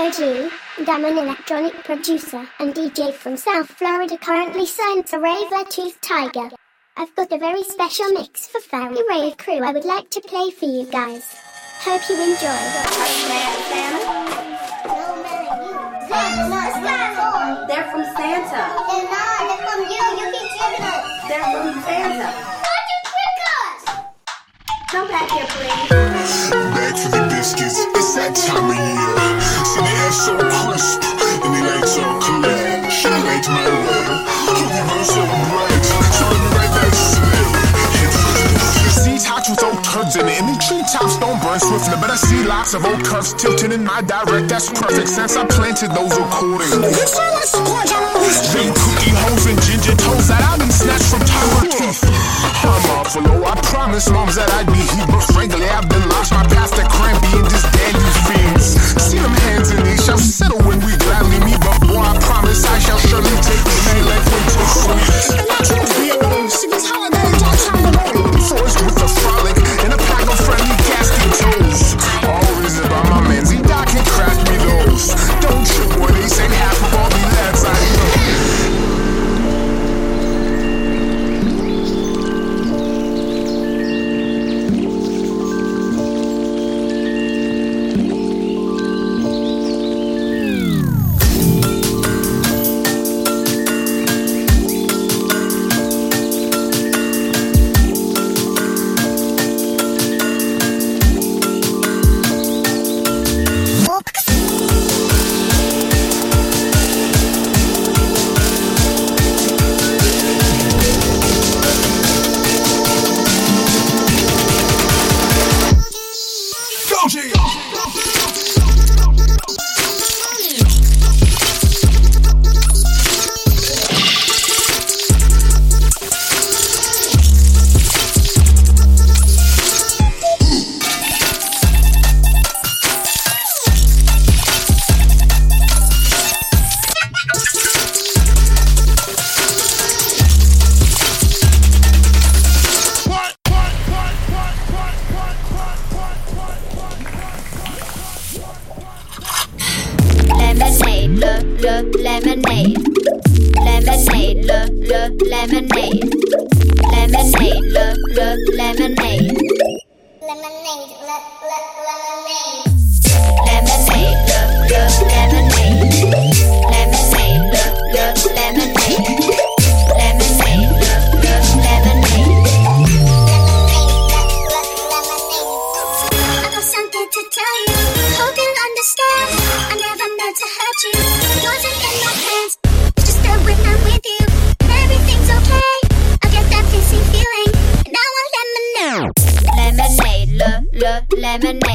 Disco and I'm an electronic producer and DJ from South Florida currently signed to Raver Tooth Tiger. I've got a very special mix for Fairy Rave Crew I would like to play for you guys. Hope you enjoy. They're from Santa. They're not. They're from you. You keep tricking us. They're from Santa. Don't you trick us! Come back here, please. Back for the biscuits, it's that time of year. So crisp, and the lights so clear. She liked my way, holy turds in it, and the treetops don't burn swiftly. But I see lots of old curves tilting in my direct. That's perfect since I planted those accordingly. Cookie hoes and ginger toes that I've been snatched from tiger teeth. I'm awful low, I promised moms that I'd be heat, but frankly I've been lost my path to crampy and just dandy fiends. See them hands and they shall settle when we gladly meet, but boy I promise I shall surely take the night like winter sweet. Forced Lemonade,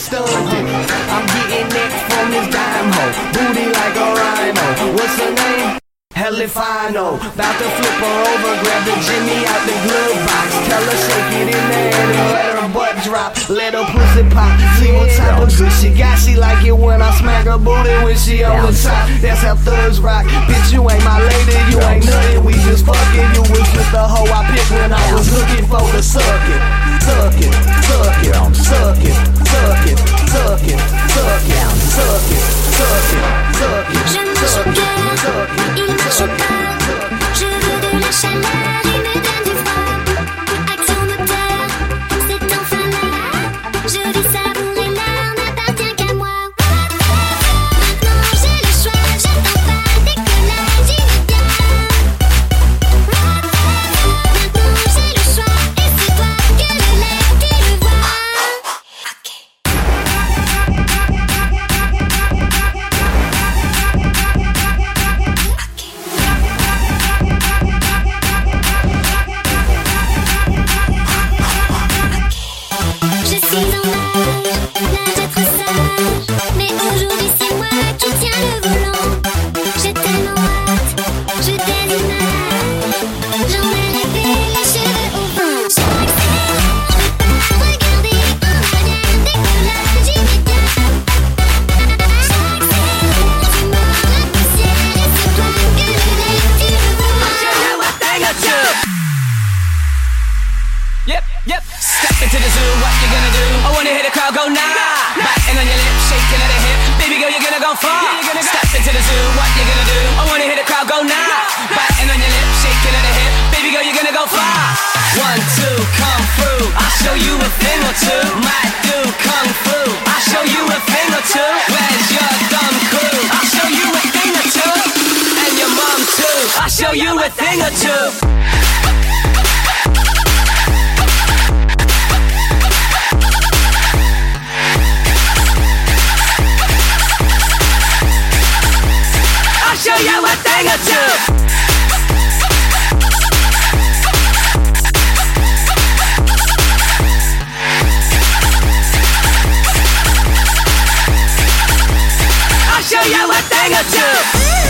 stunting. I'm getting next from this dime hole. Booty like a rhino. What's her name? Hell if I know, about to flip her over, grab the Jimmy out the glove box. Tell her shake it in there drop, let her pussy pop. See what type of good she got. She like it when I smack her booty when she on the top. That's how thugs rock. Bitch, you ain't my lady, you ain't nothing. We just fucking. You was just the hoe I picked when I was looking for the sucking, sucking, sucking, sucking, sucking, sucking, sucking, sucking, sucking, sucking. Je marche au cœur, il marche au pas. Far. Step into the zoo, what you gonna do? I wanna hear the crowd go now. Biting on your lip, shaking at the hip. Baby girl, you're gonna go far. One, two, come through. I'll show you a thing or two. Might do kung fu. I'll show you a thing or two. Where's your dumb crew? I'll show you a thing or two. And your mom too. I'll show you a thing or two. You a thing or two. Show you a thing or two.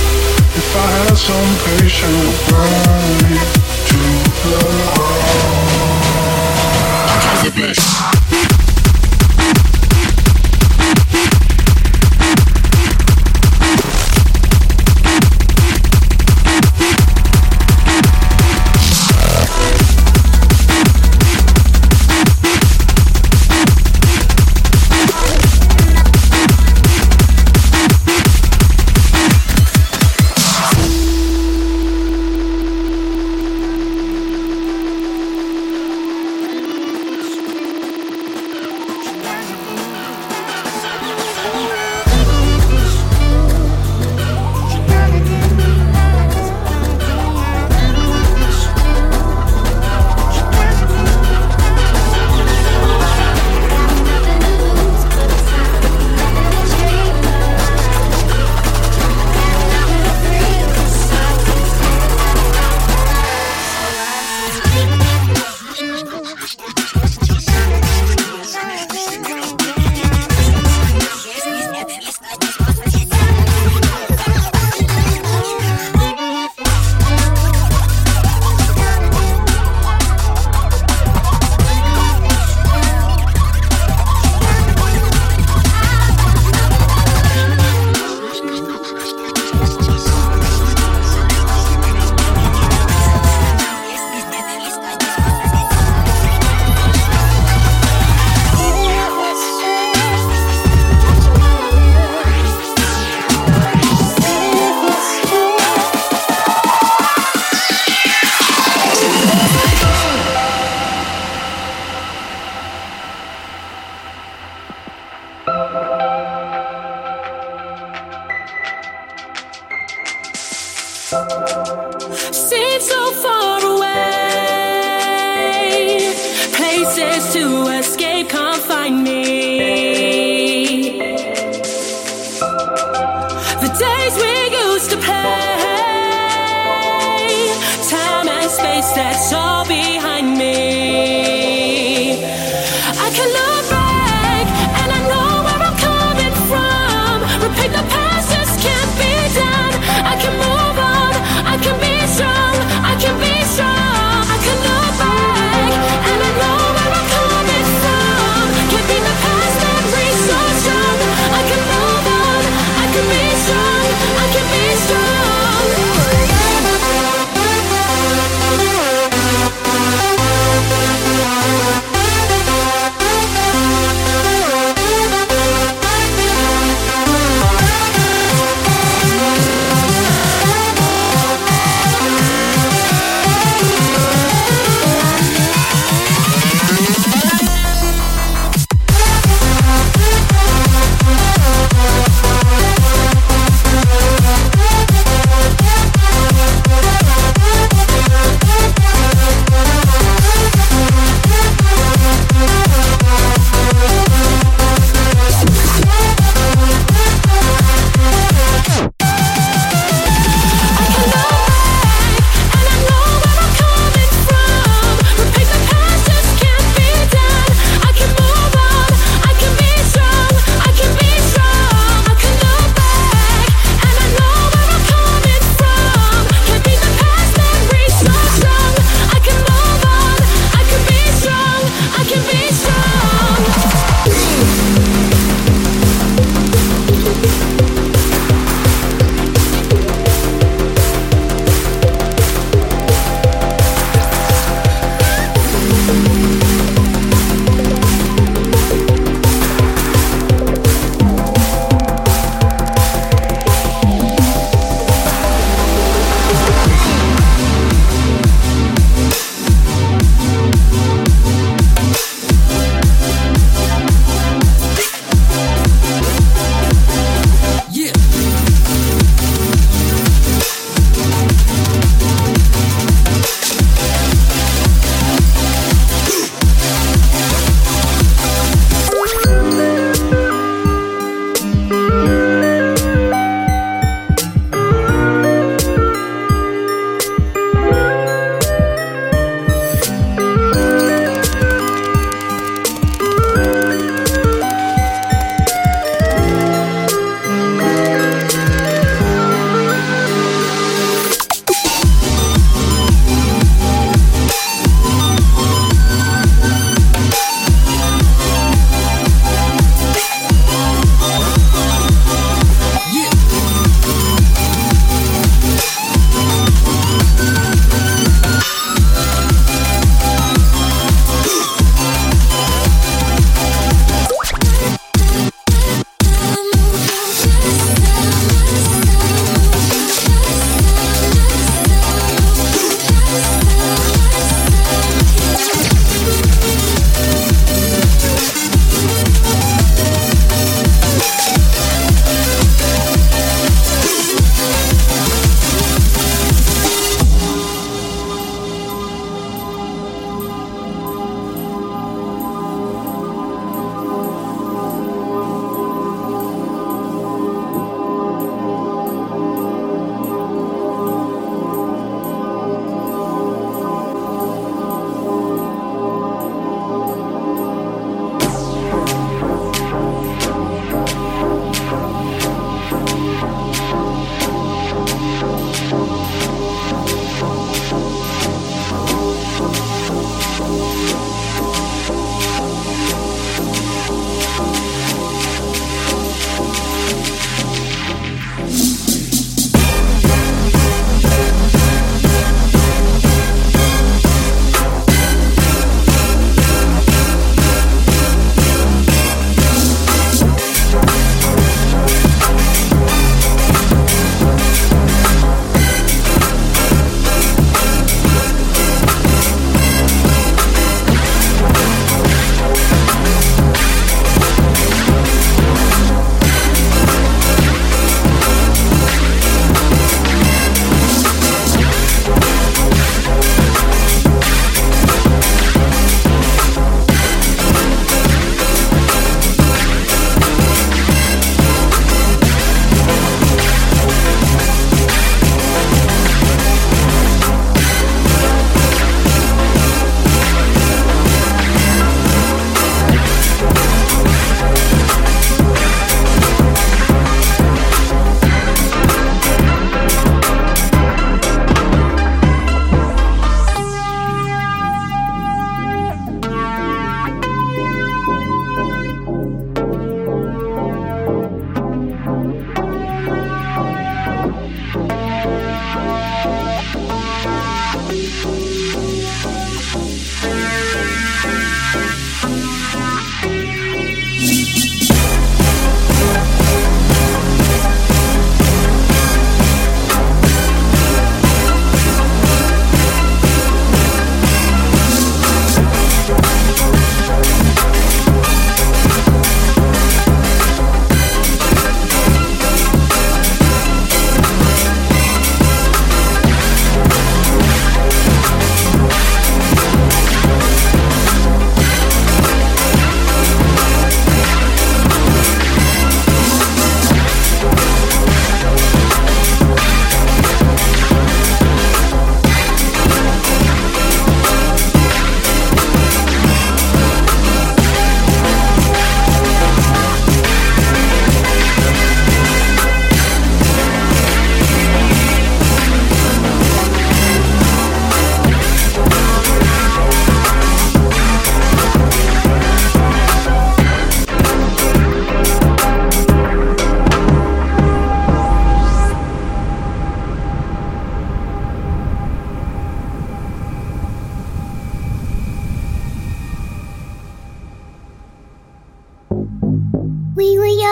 if I had some patience.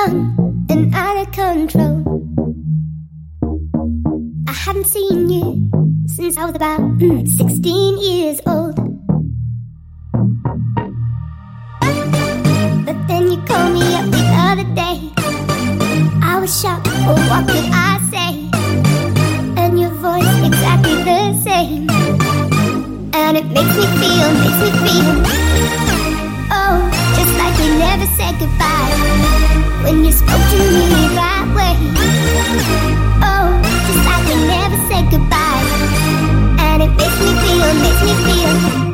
And out of control. I haven't seen you since I was about mm, 16 years old. But then you called me up the other day. I was shocked, oh, what could I say? And your voice exactly the same. And it makes me feel, makes me feel. Oh, just like we never said goodbye. When you spoke to me that way. Oh, just like we never said goodbye. And it makes me feel, makes me feel.